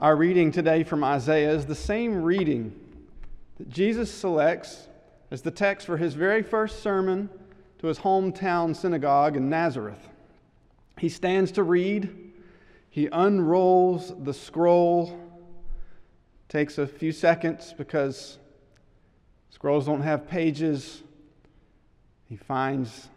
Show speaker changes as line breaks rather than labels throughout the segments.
Our reading today from Isaiah is the same reading that Jesus selects as the text for his very first sermon to his hometown synagogue in Nazareth. He stands to read, he unrolls the scroll, takes a few seconds because scrolls don't have pages. He finds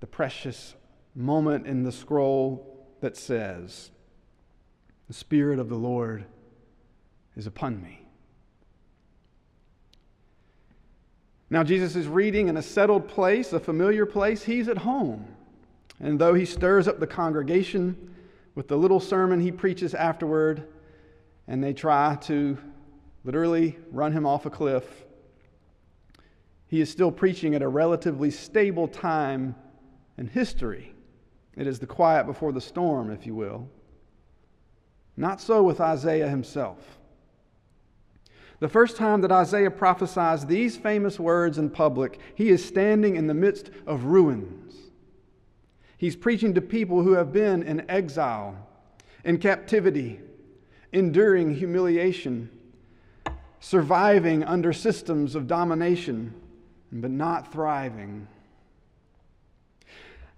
the precious moment in the scroll that says, The Spirit of the Lord is upon me. Now, Jesus is reading in a settled place, a familiar place. He's at home. And though he stirs up the congregation with the little sermon he preaches afterward, and they try to literally run him off a cliff, he is still preaching at a relatively stable time in history. It is the quiet before the storm, if you will. Not so with Isaiah himself. The first time that Isaiah prophesies these famous words in public, he is standing in the midst of ruins. He's preaching to people who have been in exile, in captivity, enduring humiliation, surviving under systems of domination, but not thriving.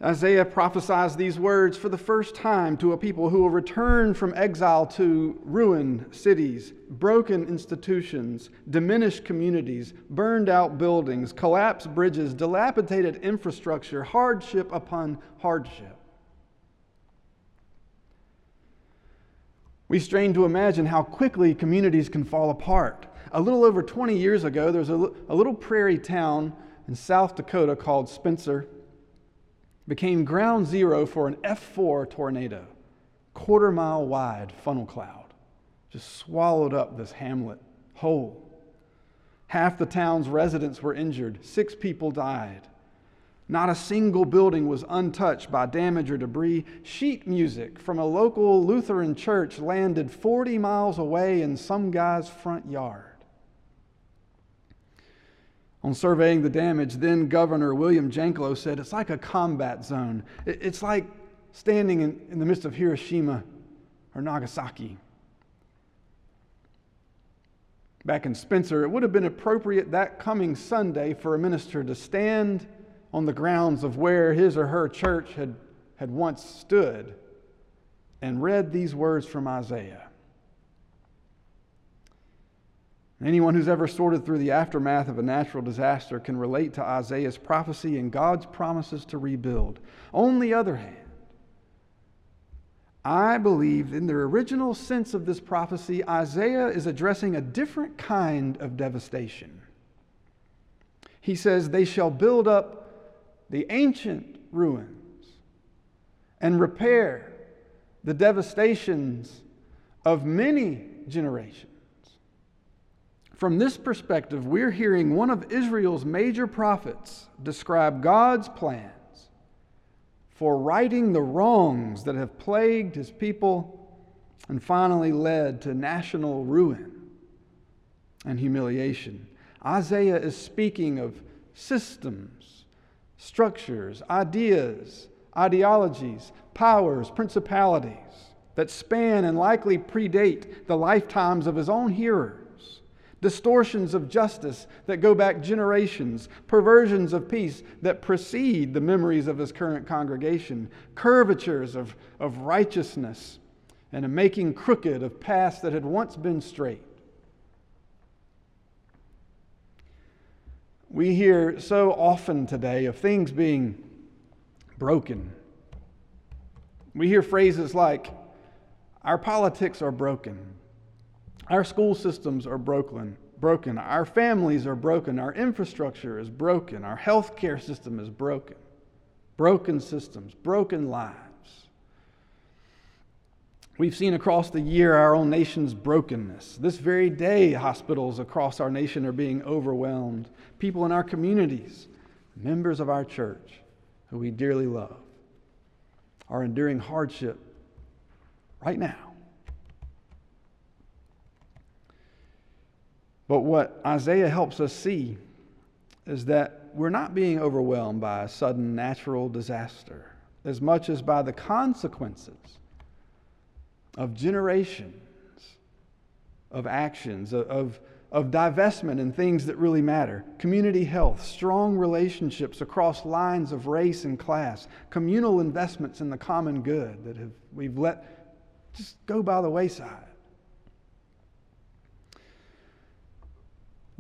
Isaiah prophesies these words for the first time to a people who will return from exile to ruined cities, broken institutions, diminished communities, burned out buildings, collapsed bridges, dilapidated infrastructure, hardship upon hardship. We strain to imagine how quickly communities can fall apart. A little over 20 years ago, there was a, a little prairie town in South Dakota called Spencer became ground zero for an F4 tornado, quarter mile wide funnel cloud, just swallowed up this hamlet whole. Half the town's residents were injured, six people died. Not a single building was untouched by damage or debris. Sheet music from a local Lutheran church landed 40 miles away in some guy's front yard. On surveying the damage, then Governor William Janklow said it's like a combat zone. It's like standing in, in the midst of Hiroshima or Nagasaki. Back in Spencer, it would have been appropriate that coming Sunday for a minister to stand on the grounds of where his or her church had, had once stood and read these words from Isaiah. Anyone who's ever sorted through the aftermath of a natural disaster can relate to Isaiah's prophecy and God's promises to rebuild. On the other hand, I believe in the original sense of this prophecy, Isaiah is addressing a different kind of devastation. He says, They shall build up the ancient ruins and repair the devastations of many generations. From this perspective, we're hearing one of Israel's major prophets describe God's plans for righting the wrongs that have plagued his people and finally led to national ruin and humiliation. Isaiah is speaking of systems, structures, ideas, ideologies, powers, principalities that span and likely predate the lifetimes of his own hearers distortions of justice that go back generations, perversions of peace that precede the memories of his current congregation, curvatures of, of righteousness, and a making crooked of paths that had once been straight. We hear so often today of things being broken. We hear phrases like, our politics are broken. Our school systems are broken. Broken. Our families are broken. Our infrastructure is broken. Our healthcare system is broken. Broken systems, broken lives. We've seen across the year our own nation's brokenness. This very day, hospitals across our nation are being overwhelmed. People in our communities, members of our church, who we dearly love, are enduring hardship right now. But what Isaiah helps us see is that we're not being overwhelmed by a sudden natural disaster as much as by the consequences of generations of actions, of, of divestment in things that really matter, community health, strong relationships across lines of race and class, communal investments in the common good that have, we've let just go by the wayside.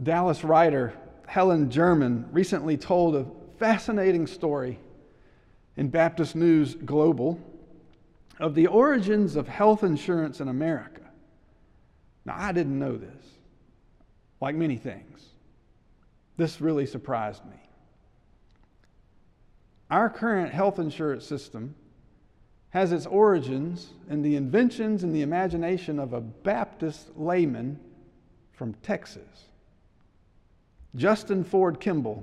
Dallas writer Helen German recently told a fascinating story in Baptist News Global of the origins of health insurance in America. Now, I didn't know this, like many things. This really surprised me. Our current health insurance system has its origins in the inventions and the imagination of a Baptist layman from Texas. Justin Ford Kimball,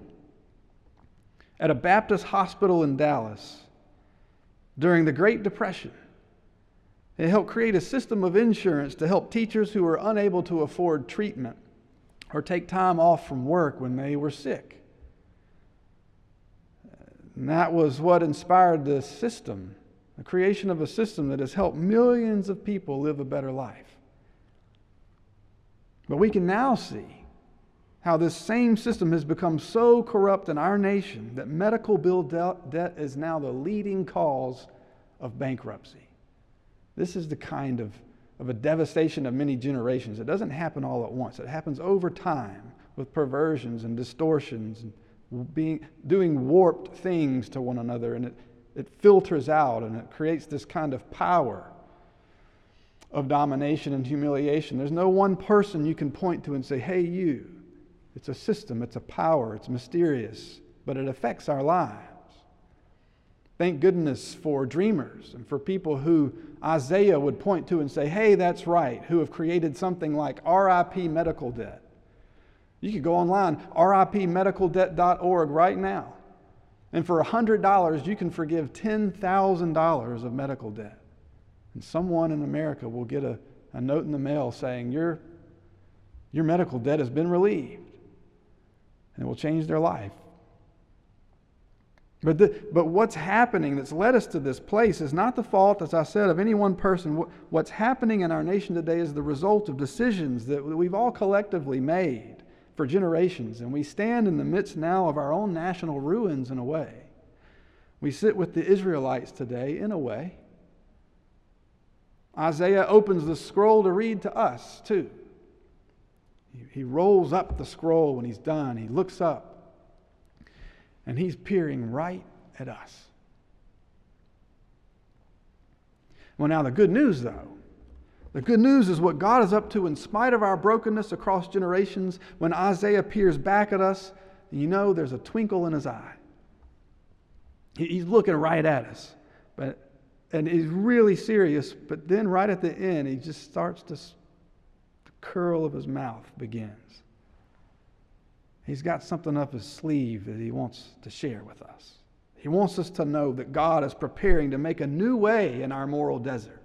at a Baptist hospital in Dallas during the Great Depression. It helped create a system of insurance to help teachers who were unable to afford treatment or take time off from work when they were sick. And that was what inspired this system, the creation of a system that has helped millions of people live a better life. But we can now see how this same system has become so corrupt in our nation that medical bill de- debt is now the leading cause of bankruptcy. This is the kind of, of a devastation of many generations. It doesn't happen all at once, it happens over time with perversions and distortions and being, doing warped things to one another, and it, it filters out and it creates this kind of power of domination and humiliation. There's no one person you can point to and say, hey, you. It's a system, it's a power, it's mysterious, but it affects our lives. Thank goodness for dreamers and for people who Isaiah would point to and say, hey, that's right, who have created something like RIP medical debt. You could go online, ripmedicaldebt.org right now. And for $100, you can forgive $10,000 of medical debt. And someone in America will get a, a note in the mail saying, your, your medical debt has been relieved. And it will change their life. But, the, but what's happening that's led us to this place is not the fault, as I said, of any one person. What's happening in our nation today is the result of decisions that we've all collectively made for generations. And we stand in the midst now of our own national ruins in a way. We sit with the Israelites today in a way. Isaiah opens the scroll to read to us, too. He rolls up the scroll when he's done. He looks up and he's peering right at us. Well, now, the good news, though, the good news is what God is up to in spite of our brokenness across generations. When Isaiah peers back at us, you know there's a twinkle in his eye. He's looking right at us. But, and he's really serious, but then right at the end, he just starts to, curl of his mouth begins. He's got something up his sleeve that he wants to share with us. He wants us to know that God is preparing to make a new way in our moral desert.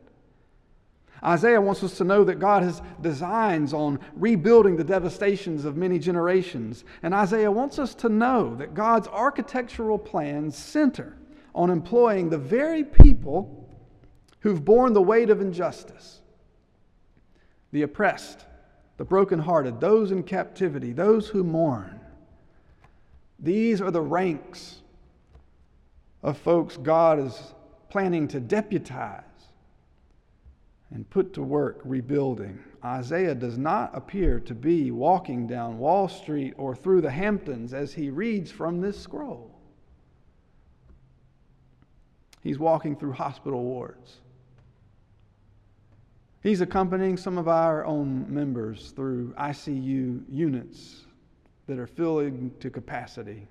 Isaiah wants us to know that God has designs on rebuilding the devastations of many generations. And Isaiah wants us to know that God's architectural plans center on employing the very people who've borne the weight of injustice the oppressed, the brokenhearted, those in captivity, those who mourn. These are the ranks of folks God is planning to deputize and put to work rebuilding. Isaiah does not appear to be walking down Wall Street or through the Hamptons as he reads from this scroll. He's walking through hospital wards. He's accompanying some of our own members through ICU units that are filling to capacity.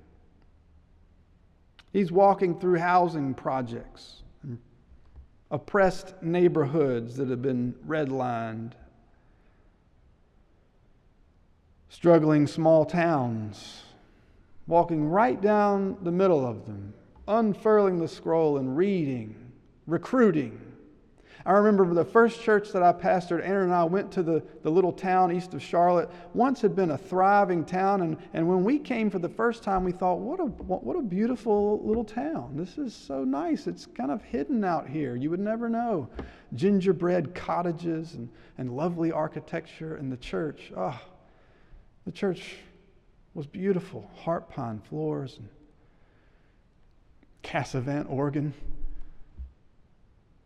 He's walking through housing projects, oppressed neighborhoods that have been redlined, struggling small towns, walking right down the middle of them, unfurling the scroll and reading, recruiting I remember the first church that I pastored, Aaron and I went to the, the little town east of Charlotte. Once had been a thriving town, and, and when we came for the first time, we thought, what a, what a beautiful little town. This is so nice. It's kind of hidden out here. You would never know. Gingerbread cottages and, and lovely architecture, and the church, oh, the church was beautiful. Heart pine floors and Casavant organ.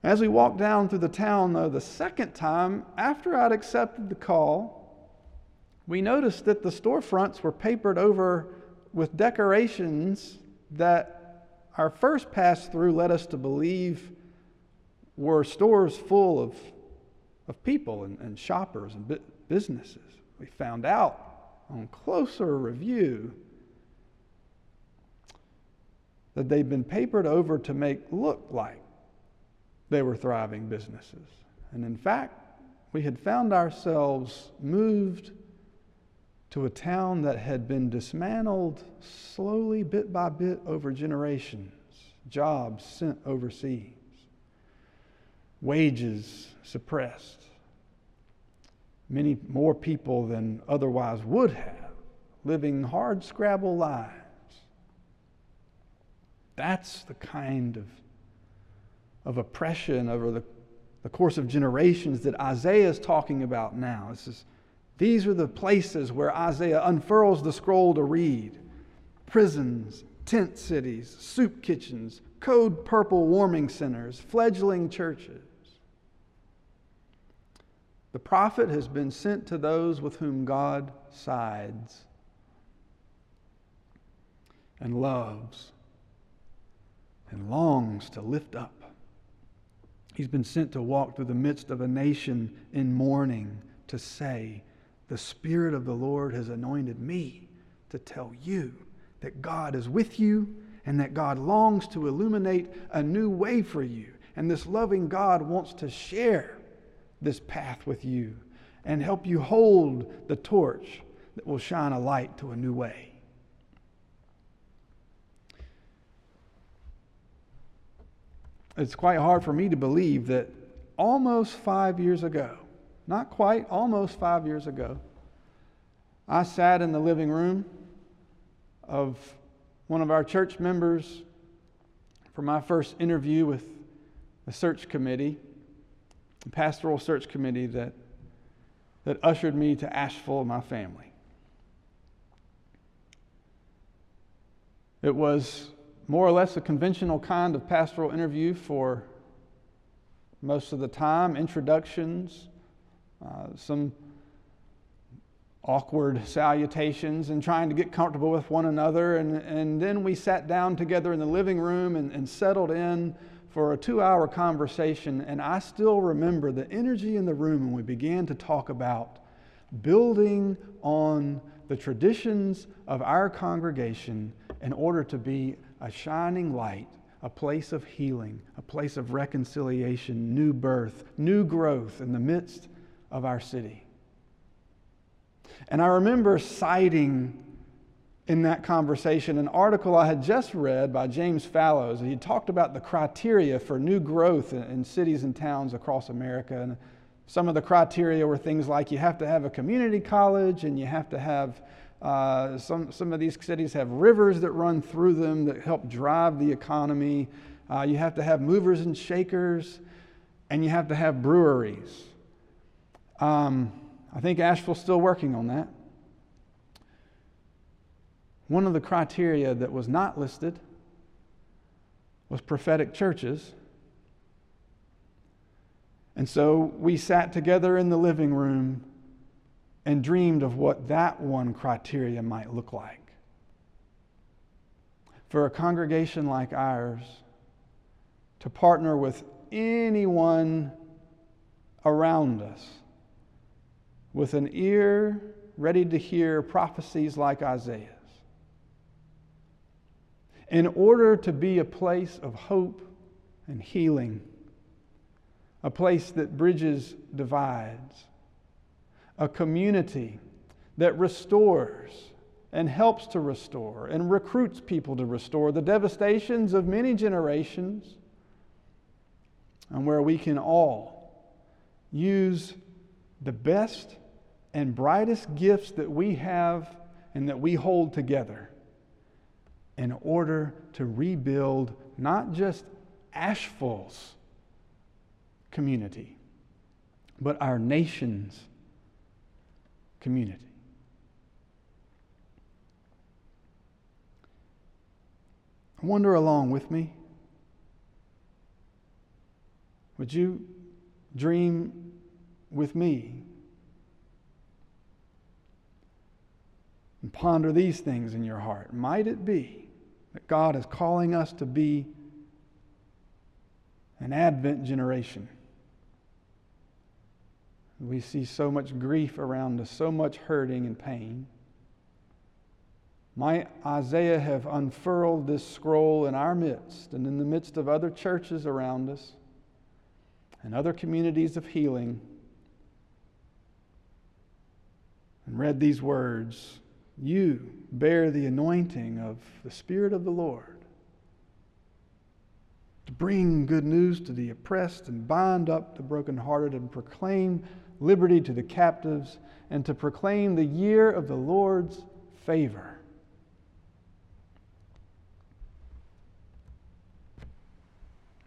As we walked down through the town, though, the second time, after I'd accepted the call, we noticed that the storefronts were papered over with decorations that our first pass through led us to believe were stores full of, of people and, and shoppers and businesses. We found out on closer review that they'd been papered over to make look like they were thriving businesses. And in fact, we had found ourselves moved to a town that had been dismantled slowly, bit by bit, over generations, jobs sent overseas, wages suppressed, many more people than otherwise would have, living hard scrabble lives. That's the kind of of oppression over the, the course of generations that Isaiah is talking about now. This is, these are the places where Isaiah unfurls the scroll to read prisons, tent cities, soup kitchens, code purple warming centers, fledgling churches. The prophet has been sent to those with whom God sides and loves and longs to lift up. He's been sent to walk through the midst of a nation in mourning to say, The Spirit of the Lord has anointed me to tell you that God is with you and that God longs to illuminate a new way for you. And this loving God wants to share this path with you and help you hold the torch that will shine a light to a new way. It's quite hard for me to believe that almost five years ago, not quite, almost five years ago, I sat in the living room of one of our church members for my first interview with the search committee, the pastoral search committee that, that ushered me to Asheville and my family. It was more or less a conventional kind of pastoral interview for most of the time introductions, uh, some awkward salutations, and trying to get comfortable with one another. And, and then we sat down together in the living room and, and settled in for a two hour conversation. And I still remember the energy in the room when we began to talk about building on the traditions of our congregation in order to be a shining light, a place of healing, a place of reconciliation, new birth, new growth in the midst of our city. And I remember citing in that conversation an article I had just read by James Fallows. He talked about the criteria for new growth in, cities and towns across America. And some of the criteria were things like you have to have a community college and you have to have uh, some, some of these cities have rivers that run through them that help drive the economy. Uh, you have to have movers and shakers, and you have to have breweries. Um, I think Asheville's still working on that. One of the criteria that was not listed was prophetic churches. And so we sat together in the living room and dreamed of what that one criteria might look like. For a congregation like ours to partner with anyone around us with an ear ready to hear prophecies like Isaiah's, in order to be a place of hope and healing, a place that bridges divides a community that restores and helps to restore and recruits people to restore the devastations of many generations and where we can all use the best and brightest gifts that we have and that we hold together in order to rebuild not just Asheville's community, but our nation's community. Wander along with me. Would you dream with me? And ponder these things in your heart. Might it be that God is calling us to be an Advent generation? We see so much grief around us, so much hurting and pain. Might Isaiah have unfurled this scroll in our midst and in the midst of other churches around us and other communities of healing and read these words You bear the anointing of the Spirit of the Lord to bring good news to the oppressed and bind up the brokenhearted and proclaim liberty to the captives and to proclaim the year of the Lord's favor.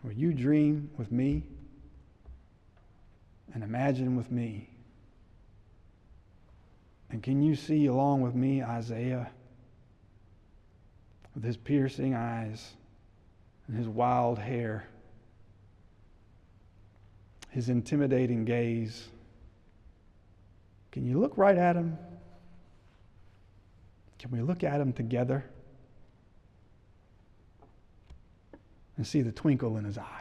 Will you dream with me and imagine with me? And can you see along with me Isaiah with his piercing eyes and his wild hair, his intimidating gaze? Can you look right at him? Can we look at him together? and see the twinkle in his eye.